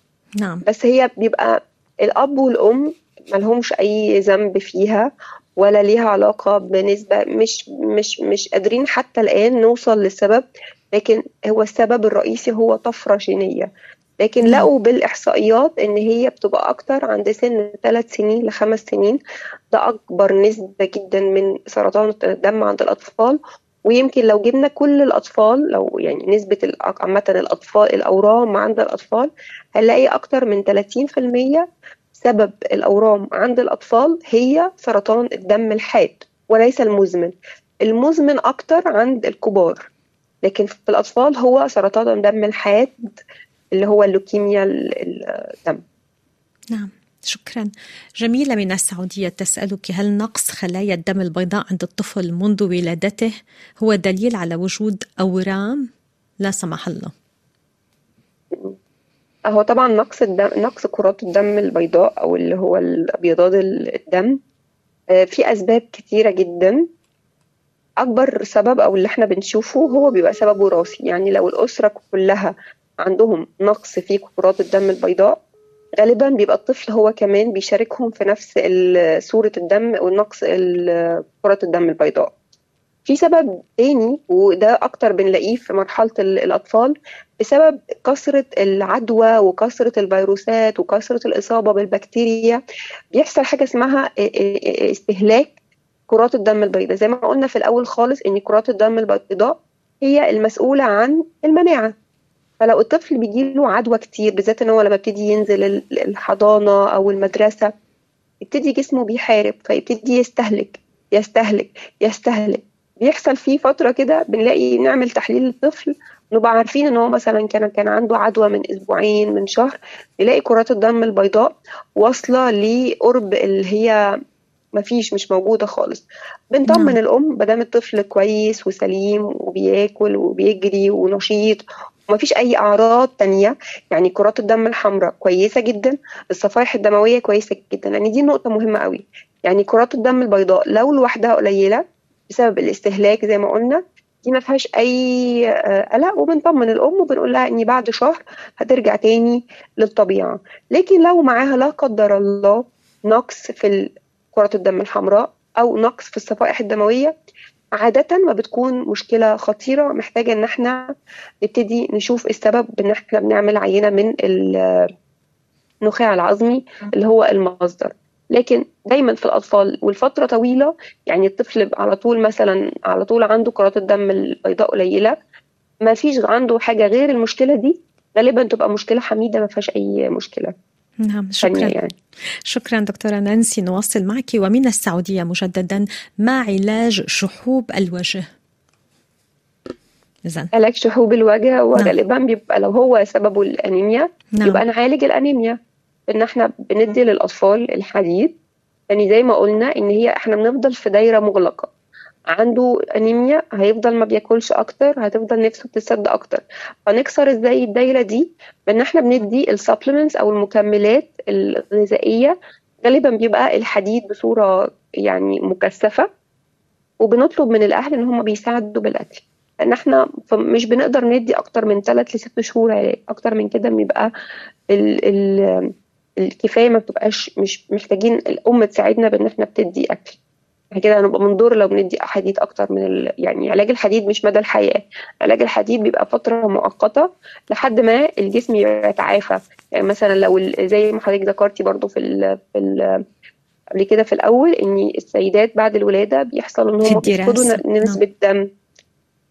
نعم. بس هي بيبقى الأب والأم ملهمش أي ذنب فيها ولا ليها علاقة بنسبة مش مش مش قادرين حتى الآن نوصل للسبب. لكن هو السبب الرئيسي هو طفرة جينية. لكن. لقوا بالإحصائيات إن هي بتبقى أكتر عند سن ثلاث سنين لخمس سنين. ده أكبر نسبة جدا من سرطان الدم عند الأطفال. ويمكن لو جبنا كل الأطفال لو يعني نسبة عامة الأطفال الأورام عند الأطفال هنلاقي أكتر من 30% سبب الأورام عند الأطفال هي سرطان الدم الحاد وليس المزمن. المزمن أكتر عند الكبار. لكن في الأطفال هو سرطان الدم الحاد اللي هو اللوكيميا ال- ال- الدم. نعم شكرا. جميلة من السعودية تسألك هل نقص خلايا الدم البيضاء عند الطفل منذ ولادته هو دليل على وجود أورام؟ لا سمح الله. هو طبعا نقص الدم نقص كرات الدم البيضاء أو اللي هو الأبيضات ال- الدم. آه، في أسباب كتيرة جدا. أكبر سبب أو اللي إحنا بنشوفه هو بيبقى سبب وراثي يعني لو الأسرة كلها عندهم نقص في كرات الدم البيضاء غالبا بيبقى الطفل هو كمان بيشاركهم في نفس صورة الدم ونقص كرات الدم البيضاء. في سبب تاني وده أكتر بنلاقيه في مرحلة ال- الأطفال بسبب كثرة العدوى وكثرة الفيروسات وكثرة الإصابة بالبكتيريا بيحصل حاجة اسمها إستهلاك كرات الدم البيضاء. زي ما قلنا في الأول خالص إن كرات الدم البيضاء هي المسؤولة عن المناعة. فلو الطفل بيجيله عدوى كتير بالذات إن هو لما يبتدي ينزل ال- الحضانة أو المدرسة يبتدي جسمه بيحارب فيبتدي يستهلك يستهلك يستهلك. بيحصل فيه فترة كده بنلاقي نعمل تحليل للطفل نبقى عارفين إن هو مثلا كان كان عنده عدوى من أسبوعين من شهر نلاقي كرات الدم البيضاء واصلة لقرب اللي هي مفيش مش موجودة خالص. بنطمن نعم. الأم ما دام الطفل كويس وسليم وبياكل وبيجري ونشيط. ومفيش أي أعراض تانية. يعني كرات الدم الحمراء كويسة جدا الصفائح الدموية كويسة جدا. يعني دي نقطة مهمة قوي. يعني كرات الدم البيضاء لو لوحدها قليلة بسبب الاستهلاك زي ما قلنا دي ما فيهاش أي آه، قلق. وبنطمن الأم وبنقول لها إن بعد شهر هترجع تاني للطبيعة. لكن لو معاها لا قدر الله نقص في كرات الدم الحمراء أو نقص في الصفائح الدموية عادة ما بتكون مشكلة خطيرة. محتاجة إن إحنا نبتدي نشوف السبب بإن إحنا بنعمل عينة من ال- النخاع العظمي اللي هو المصدر. لكن دايما في الأطفال والفترة طويلة يعني الطفل على طول مثلا على طول عنده كرات الدم البيضاء قليلة ما فيش عنده حاجة غير المشكلة دي غالبا تبقى مشكلة حميدة ما فيهاش أي مشكلة. نعم شكرا. يعني. شكرا دكتورة نانسي نواصل معك ومن السعودية مجددا ما علاج شحوب الوجه. إذن. علاج شحوب الوجه نعم. وغالبا بيبقى لو هو سببه الأنيميا نعم. يبقى نعالج الأنيميا. إن إحنا بندي للأطفال الحديد يعني زي ما قلنا إن هي إحنا بنفضل في دايرة مغلقة. عنده أنيميا هيفضل ما بياكلش أكتر هتفضل نفسه تسد أكتر. فنكسر إزاي الدايرة دي؟ بإن إحنا بندي ال supplements أو المكملات الغذائية غالبا بيبقى الحديد بصورة يعني مكثفة وبنطلب من الأهل إن هم بيساعدوا بالأكل. لأن إحنا مش بنقدر ندي أكتر من ثلاث لست شهور علاج أكتر من كده بيبقى ال ال الكفاية ما بتبقاش مش محتاجين الأم تساعدنا بإن إحنا بتدي إحنا كده هنبقى بنضر لو بندي حديد أكتر من ال... يعني علاج الحديد مش مدى الحياة. علاج الحديد بيبقى فترة مؤقتة لحد ما الجسم يتعافى. يعني مثلا لو ال- زي ما حضرتك ذكرتي برضو في ال... في ال... قبل كده في الأول إن السيدات بعد الولادة بيحصل في هم بيفقدوا الدراسة، ن- نسبة دم.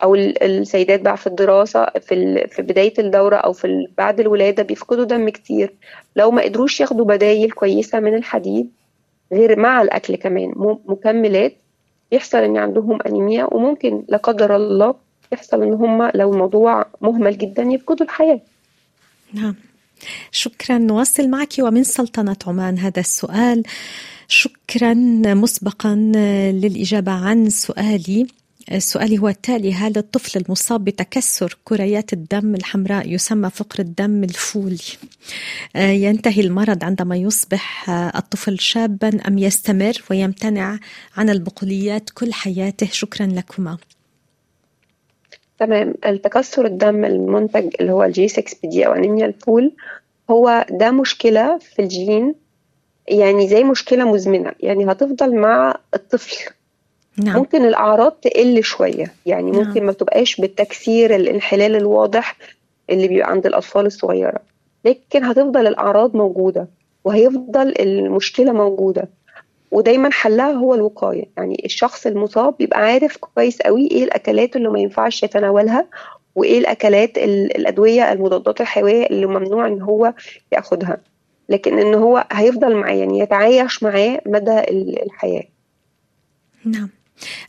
أو ال- السيدات بقى في الدراسة في ال- في بداية الدورة أو في ال- بعد الولادة بيفقدوا دم كتير. لو ما قدروش ياخدوا بدايل كويسة من الحديد غير مع الأكل كمان. مكملات يحصل إن عندهم أنيميا وممكن لا قدر الله يحصل إن هم لو الموضوع مهمل جدا يفقدوا الحياة. نعم. شكرا. نواصل معك ومن سلطنة عمان هذا السؤال. شكرا مسبقا للإجابة عن سؤالي. سؤالي هو التالي هل الطفل المصاب بتكسر كريات الدم الحمراء يسمى فقر الدم الفولي؟ آه، ينتهي المرض عندما يصبح آه، الطفل شابا أم يستمر ويمتنع عن البقوليات كل حياته؟ شكرا لكما. تمام. التكسر الدم المنتج اللي هو ال G 6 PD أو أنيميا الفول هو ده مشكلة في الجين يعني زي مشكلة مزمنة يعني هتفضل مع الطفل. نعم. ممكن الأعراض تقل شوية. يعني نعم. ممكن ما تبقاش بالتكسير الانحلال الواضح اللي بيبقى عند الأطفال الصغيرة. لكن هتفضل الأعراض موجودة وهيفضل المشكلة موجودة. ودايما حلها هو الوقاية. يعني الشخص المصاب بيبقى عارف كويس قوي إيه الأكلات اللي ما ينفعش يتناولها وإيه الأكلات ال- الأدوية المضادات الحيوية اللي ممنوع إن هو يأخدها. لكن إن هو هيفضل معاه يعني يتعايش معاه مدى ال- الحياة. نعم.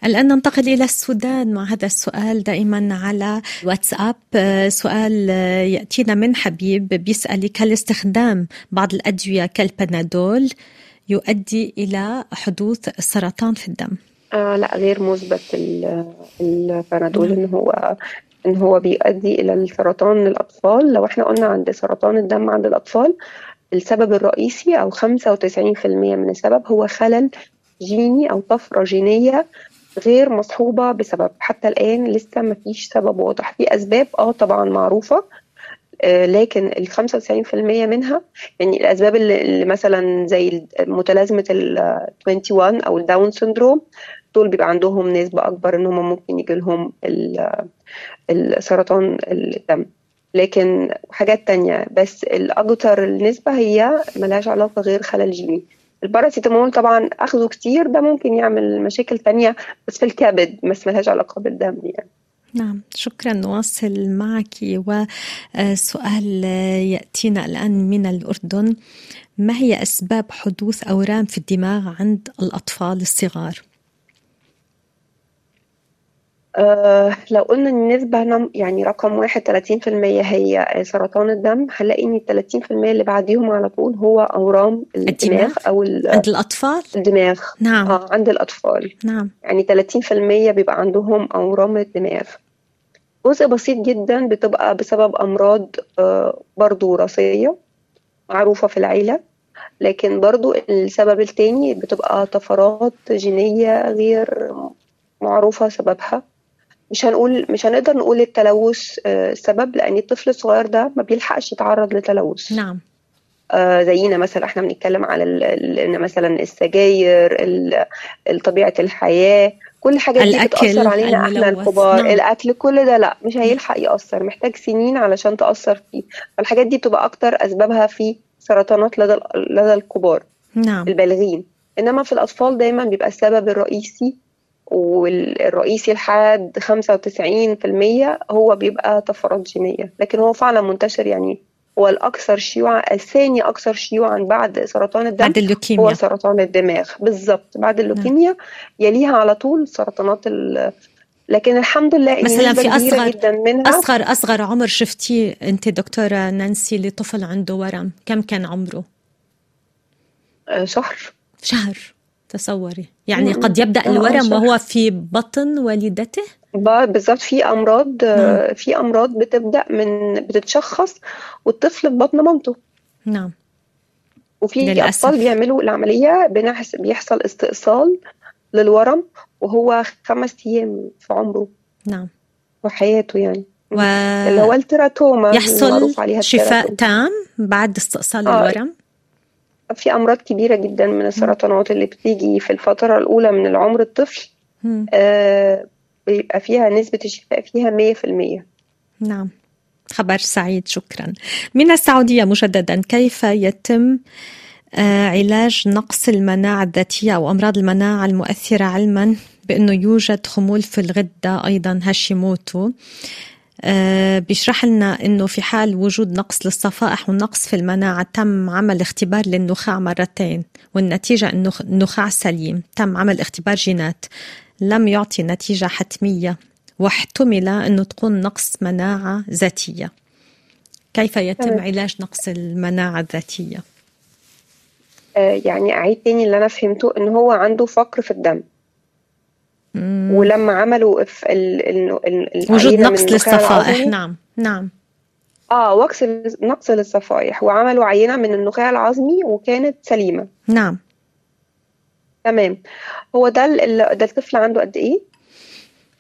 الآن ننتقل إلى السودان مع هذا السؤال دائما على واتساب. آه، سؤال آه، يأتينا من حبيب بيسألك هل استخدام بعض الأدوية كالبنادول يؤدي إلى حدوث سرطان في الدم؟ آه لا غير مثبت ال- البنادول نعم. إن هو إن هو بيؤدي إلى السرطان للاطفال لو إحنا قلنا عند سرطان الدم عند الأطفال السبب الرئيسي أو 95% من السبب هو خلل جيني أو طفرة جينية غير مصحوبة بسبب. حتى الآن لسه ما فيش سبب واضح. في أسباب آه طبعا معروفة آه، لكن ال 95% منها يعني الأسباب اللي مثلا زي متلازمة ال 21 أو ال Down syndrome دول بيبقى عندهم نسبة أكبر إن هم ممكن يجي لهم السرطان الدم. لكن حاجات تانية بس الأكتر النسبة هي ملهاش علاقة غير خلل جيني. الباراسيتامول طبعا أخذه كتير ده ممكن يعمل مشاكل تانية بس في الكبد بس ملهاش علاقة بالدم يعني. نعم شكرا. نواصل معك وسؤال يأتينا الآن من الأردن. ما هي أسباب حدوث أورام في الدماغ عند الأطفال الصغار؟ أه لو قلنا إن النسبة يعني رقم واحد 30% هي سرطان الدم هنلاقي إن ال 30% اللي بعديهم على طول هو أورام الدماغ الدماغ؟ ال- عند الأطفال؟ الدماغ. نعم. آه عند الأطفال. نعم. يعني 30% بيبقى عندهم أورام الدماغ. جزء بسيط جدا بتبقى بسبب أمراض آه، برضو وراثية معروفة في العيلة لكن برضو السبب التاني بتبقى طفرات جينية غير معروفة سببها. مش هنقول مش هنقدر نقول التلوث آه، سبب لأن الطفل الصغير ده ما بيلحقش يتعرض لتلوث. نعم. آه، زينا مثلا إحنا بنتكلم على ان مثلا السجاير ال- ال- طبيعة الحياة كل الحاجات دي بتأثر علينا إحنا الكبار. نعم. الأكل كل ده لأ مش هيلحق يأثر محتاج سنين علشان تأثر فيه. فالحاجات دي بتبقى أكتر أسبابها في سرطانات لدى لدى الكبار نعم. البالغين. إنما في الأطفال دايما بيبقى السبب الرئيسي والرئيسي لحد 95% هو بيبقى طفرات جينية. لكن هو فعلا منتشر يعني هو الأكثر شيوعا الثاني أكثر شيوعا بعد سرطان الدم بعد هو اللوكيميا سرطان الدماغ. بالظبط بعد اللوكيميا يليها على طول سرطانات ال. لكن الحمد لله مثلاً في أصغر- جدا منها. أصغر أصغر عمر شفتيه أنت دكتورة نانسي لطفل عنده ورم؟ كم كان عمره؟ آه، شهر. شهر. تصوري يعني مم. قد يبدأ آه، الورم. وهو في بطن والدته بالظبط في أمراض آه، في أمراض بتبدأ من بتتشخص والطفل في بطن مامته نعم وفي. أطفال بيعملوا العملية بنحس بيحصل استئصال للورم وهو خمس أيام في عمره نعم وحياته يعني اللي هو التيراتوما المعروف عليها شفاء. تام بعد استئصال آه. الورم في أمراض كبيرة جدا من السرطانات اللي بتيجي في الفترة الأولى من العمر الطفل. آه بيبقى فيها نسبة الشفاء فيها 100% نعم. خبر سعيد شكرا. من السعودية مجددا كيف يتم آه، علاج نقص المناعة الذاتية أو أمراض المناعة المؤثرة علما بأنه يوجد خمول في الغدة أيضا هاشيموتو؟ بيشرح لنا إنه في حال وجود نقص للصفائح ونقص في المناعة تم عمل اختبار للنخاع مرتين والنتيجة انه النخاع سليم تم عمل اختبار جينات. لم يعطي نتيجة حتمية واحتمل إنه تكون نقص مناعة ذاتية. كيف يتم تمام. علاج نقص المناعة الذاتية؟ آه، يعني أعيد تاني اللي أنا فهمته إن هو عنده فقر في الدم. مم. ولما عملوا في ال ال ال وجود نقص للصفائح. نعم نعم. آه وقص نقص للصفائح. وعملوا عينة من النخاع العظمي وكانت سليمة. نعم. تمام. هو ده ده الطفل عنده قد إيه؟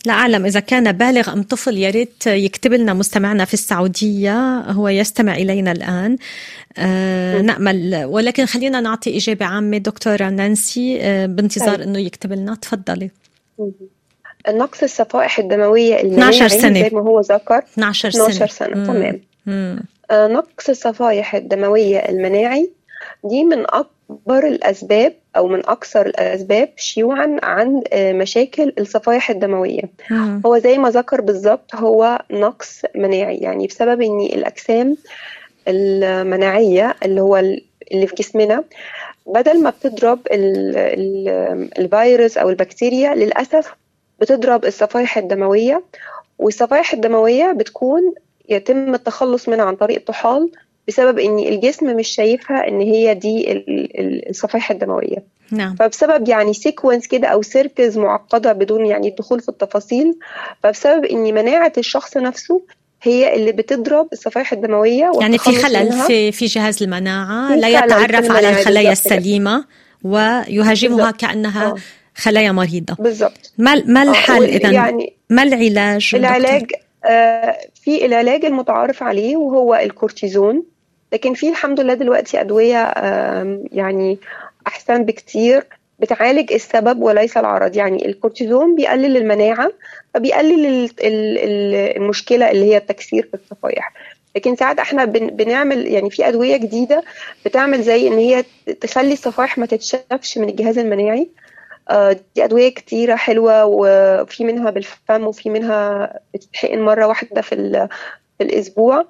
لا أعلم إذا كان بالغ أم طفل يا ريت يكتب لنا مستمعنا في السعودية. هو يستمع إلينا الآن. آه م. نأمل. ولكن خلينا نعطي إجابة عامة دكتورة نانسي. آه بانتظار طيب. أنه يكتب لنا. تفضلي. نقص الصفائح الدموية 12 المناعي سنة. زي ما هو ذكر 12 سنة 12 سنة مم. تمام مم. آه، نقص الصفائح الدموية المناعي دي من أكبر الأسباب أو من أكثر الأسباب شيوعا عن آه، مشاكل الصفائح الدموية مم. هو زي ما ذكر بالظبط هو نقص مناعي يعني بسبب إن الأجسام المناعية اللي هو ال- اللي في جسمنا بدل ما بتضرب ال ال الفيروس أو البكتيريا للأسف بتضرب الصفائح الدموية والصفائح الدموية بتكون يتم التخلص منها عن طريق الطحال بسبب إن الجسم مش شايفها إن هي دي ال- ال- الصفائح الدموية. نعم. فبسبب يعني sequence كده أو circles معقدة بدون يعني الدخول في التفاصيل فبسبب إن مناعة الشخص نفسه هي اللي بتضرب الصفائح الدموية يعني في خلل. في في جهاز المناعة في لا يتعرف على الخلايا. السليمة ويهاجمها بالظبط. كأنها آه. خلايا مريضة بالظبط ما ما آه، الحل إذا يعني ما العلاج؟ العلاج آه، في العلاج المتعارف عليه وهو الكورتيزون لكن في الحمد لله دلوقتي آم، يعني أحسن بكتير بتعالج السبب وليس العرض. يعني الكورتيزون بيقلل المناعة فبيقلل ال- ال- ال- المشكلة اللي هي التكسير في الصفائح لكن ساعات إحنا بن- بنعمل يعني في أدوية جديدة بتعمل زي إن هي تخلي الصفائح ما تتشافش من الجهاز المناعي. آه، دي أدوية كتيرة حلوة وفي منها بالفم وفي منها بتتحقن مرة واحدة في, في الأسبوع. آه،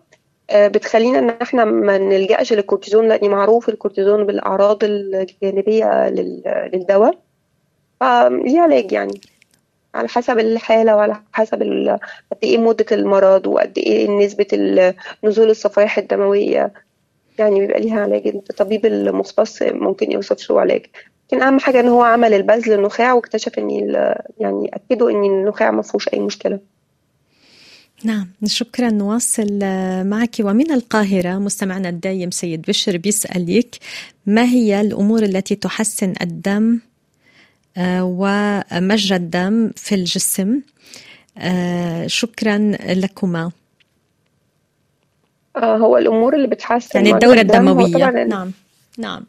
بتخلينا إن إحنا ما نلجأش للكورتيزون لأن معروف الكورتيزون بالأعراض الجانبية لل- للدواء. فليه علاج يعني؟ على حسب الحالة وعلى حسب قد إيه مدة المرض وقد نسبة ال- نزول الصفائح الدموية. يعني بيبقى ليها علاج. الطبيب المختص ممكن يوصف له علاج. لكن أهم حاجة إن هو عمل البذل النخاع واكتشف إن يعني اكدوا إن النخاع ما فيهوش أي مشكلة. نعم شكرا. نواصل آه، معك. ومن القاهرة مستمعنا الدايم سيد بشر بيسألك ما هي الأمور التي تحسن الدم آه، ومجرى الدم في الجسم؟ آه، شكرا لكما. هو الأمور اللي بتحسن يعني الدورة الدموية. نعم نعم.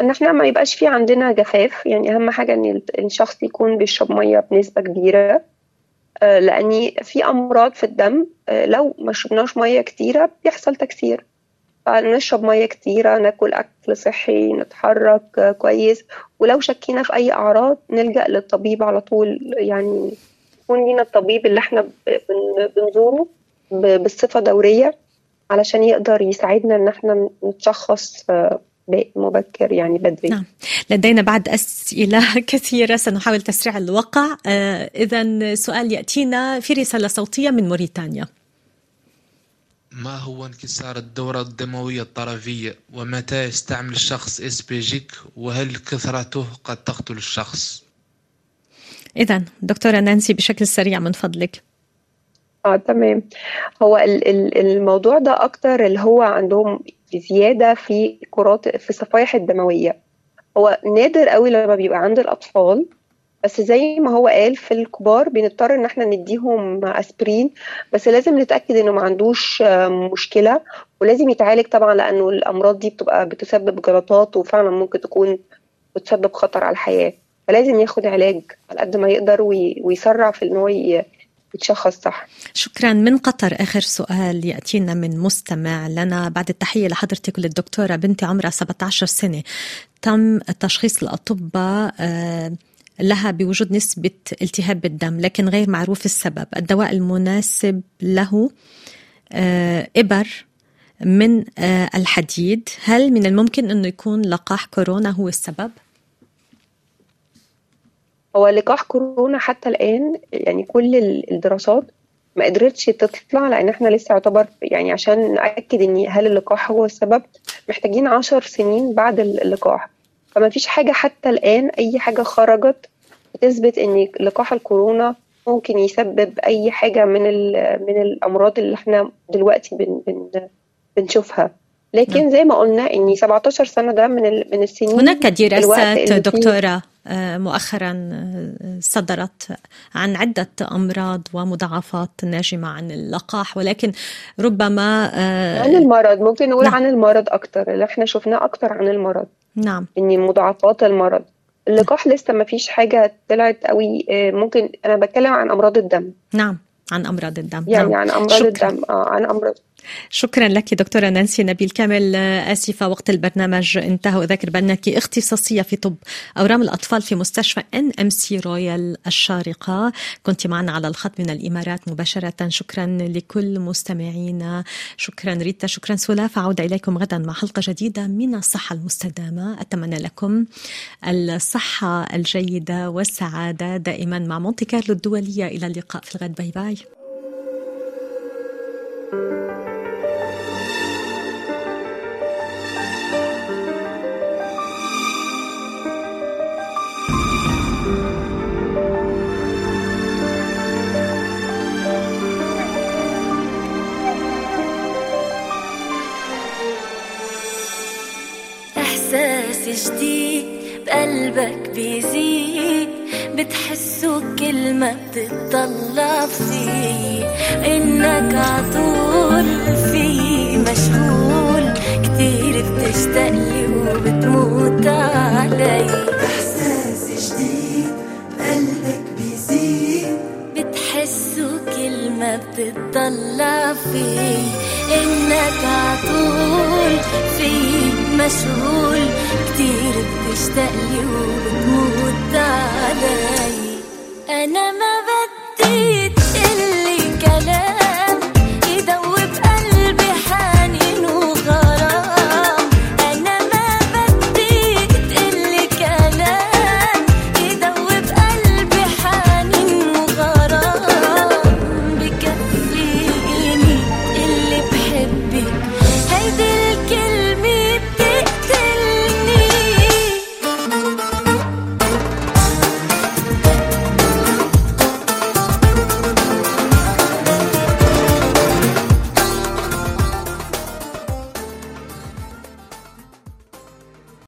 إن إحنا ما يبقاش في عندنا جفاف يعني أهم حاجة إن ال- الشخص يكون بيشرب مية بنسبة كبيرة. لأن في أمراض في الدم آه، لو ما شربناش مية كتيرة بيحصل تكسير. فنشرب مية كتيرة ناكل أكل صحي نتحرك آه، كويس. ولو شكينا في أي أعراض نلجأ للطبيب على طول. يعني يكون لينا الطبيب اللي إحنا بنزوره بصفه دورية علشان يقدر يساعدنا إن إحنا نتشخص آه، مبكر يعني بدري. نعم. لدينا بعد أسئلة كثيرة. سنحاول تسريع الوقع. آه، إذا سؤال يأتينا في رسالة صوتية من موريتانيا. ما هو انكسار الدورة الدموية الطرفية؟ ومتى يستعمل الشخص إسبيجيك؟ وهل كثرته قد تقتل الشخص؟ إذا دكتورة نانسي بشكل سريع من فضلك. آه تمام. هو ال- ال- الموضوع ده أكتر اللي هو عندهم زيادة في كرات في الصفائح الدموية. هو نادر قوي لما بيبقى عند الأطفال بس زي ما هو قال في الكبار بنضطر إن إحنا نديهم أسبرين بس لازم نتأكد إنه ما عندوش مشكلة. ولازم يتعالج طبعا لأنه الأمراض دي بتبقى بتسبب جلطات وفعلا ممكن تكون بتسبب خطر على الحياة. فلازم ياخد علاج على قد ما يقدر وي- ويسرع في إن هو يتشخص صح. شكرا. من قطر آخر سؤال يأتينا من مستمع لنا بعد التحية لحضرتك وللدكتورة بنتي عمرها 17 سنة. تم تشخيص الأطباء آه، لها بوجود نسبة التهاب بالدم لكن غير معروف السبب. الدواء المناسب له آه، إبر من آه، الحديد. هل من الممكن أنه يكون لقاح كورونا هو السبب؟ هو لقاح كورونا حتى الآن يعني كل الدراسات ما قدرتش تطلع لأن إحنا لسه يعتبر يعني عشان نأكد إن هل اللقاح هو السبب محتاجين عشر سنين بعد اللقاح. فما فيش حاجة حتى الآن أي حاجة خرجت بتثبت إن لقاح الكورونا ممكن يسبب أي حاجة من من الأمراض اللي إحنا دلوقتي بن بن بنشوفها. لكن نعم. زي ما قلنا إن 17 سنة ده من من السنين هناك دراسات دكتورة آه، مؤخرا آه، صدرت عن عدة أمراض ومضاعفات ناجمة عن اللقاح ولكن ربما آه، عن المرض ممكن نقول نعم. عن المرض أكتر اللي إحنا شفناه أكتر عن المرض نعم إن مضاعفات المرض اللقاح لسه ما فيش حاجة طلعت قوي ممكن أنا بتكلم عن أمراض الدم نعم عن أمراض الدم يعني نعم. عن أمراض شكرا. الدم آه عن أمراض شكرا لك دكتورة نانسي نبيل كامل آسفة وقت البرنامج انتهى. وأذكر بأنك اختصاصية في طب أورام الأطفال في مستشفى NMC Royal الشارقة. كنت معنا على الخط من الإمارات مباشرة. شكرا لكل مستمعينا شكرا ريتا شكرا سلاف. أعود إليكم غدا مع حلقة جديدة من الصحة المستدامة. أتمنى لكم الصحة الجيدة والسعادة دائما مع مونتي كارلو الدولية. إلى اللقاء في الغد. bye bye. جديد بقلبك بيزيد بتحسه كل ما بتطلع فيه. إنك عطول فيه مشغول كتير بتشتاقلي وبتموت علي. إحساس جديد بقلبك بيزيد. بتحسه كل ما بتطلع فيه. إنك عطول فيه مشغول كتير بتشتاق لي وبتموت علي. أنا ما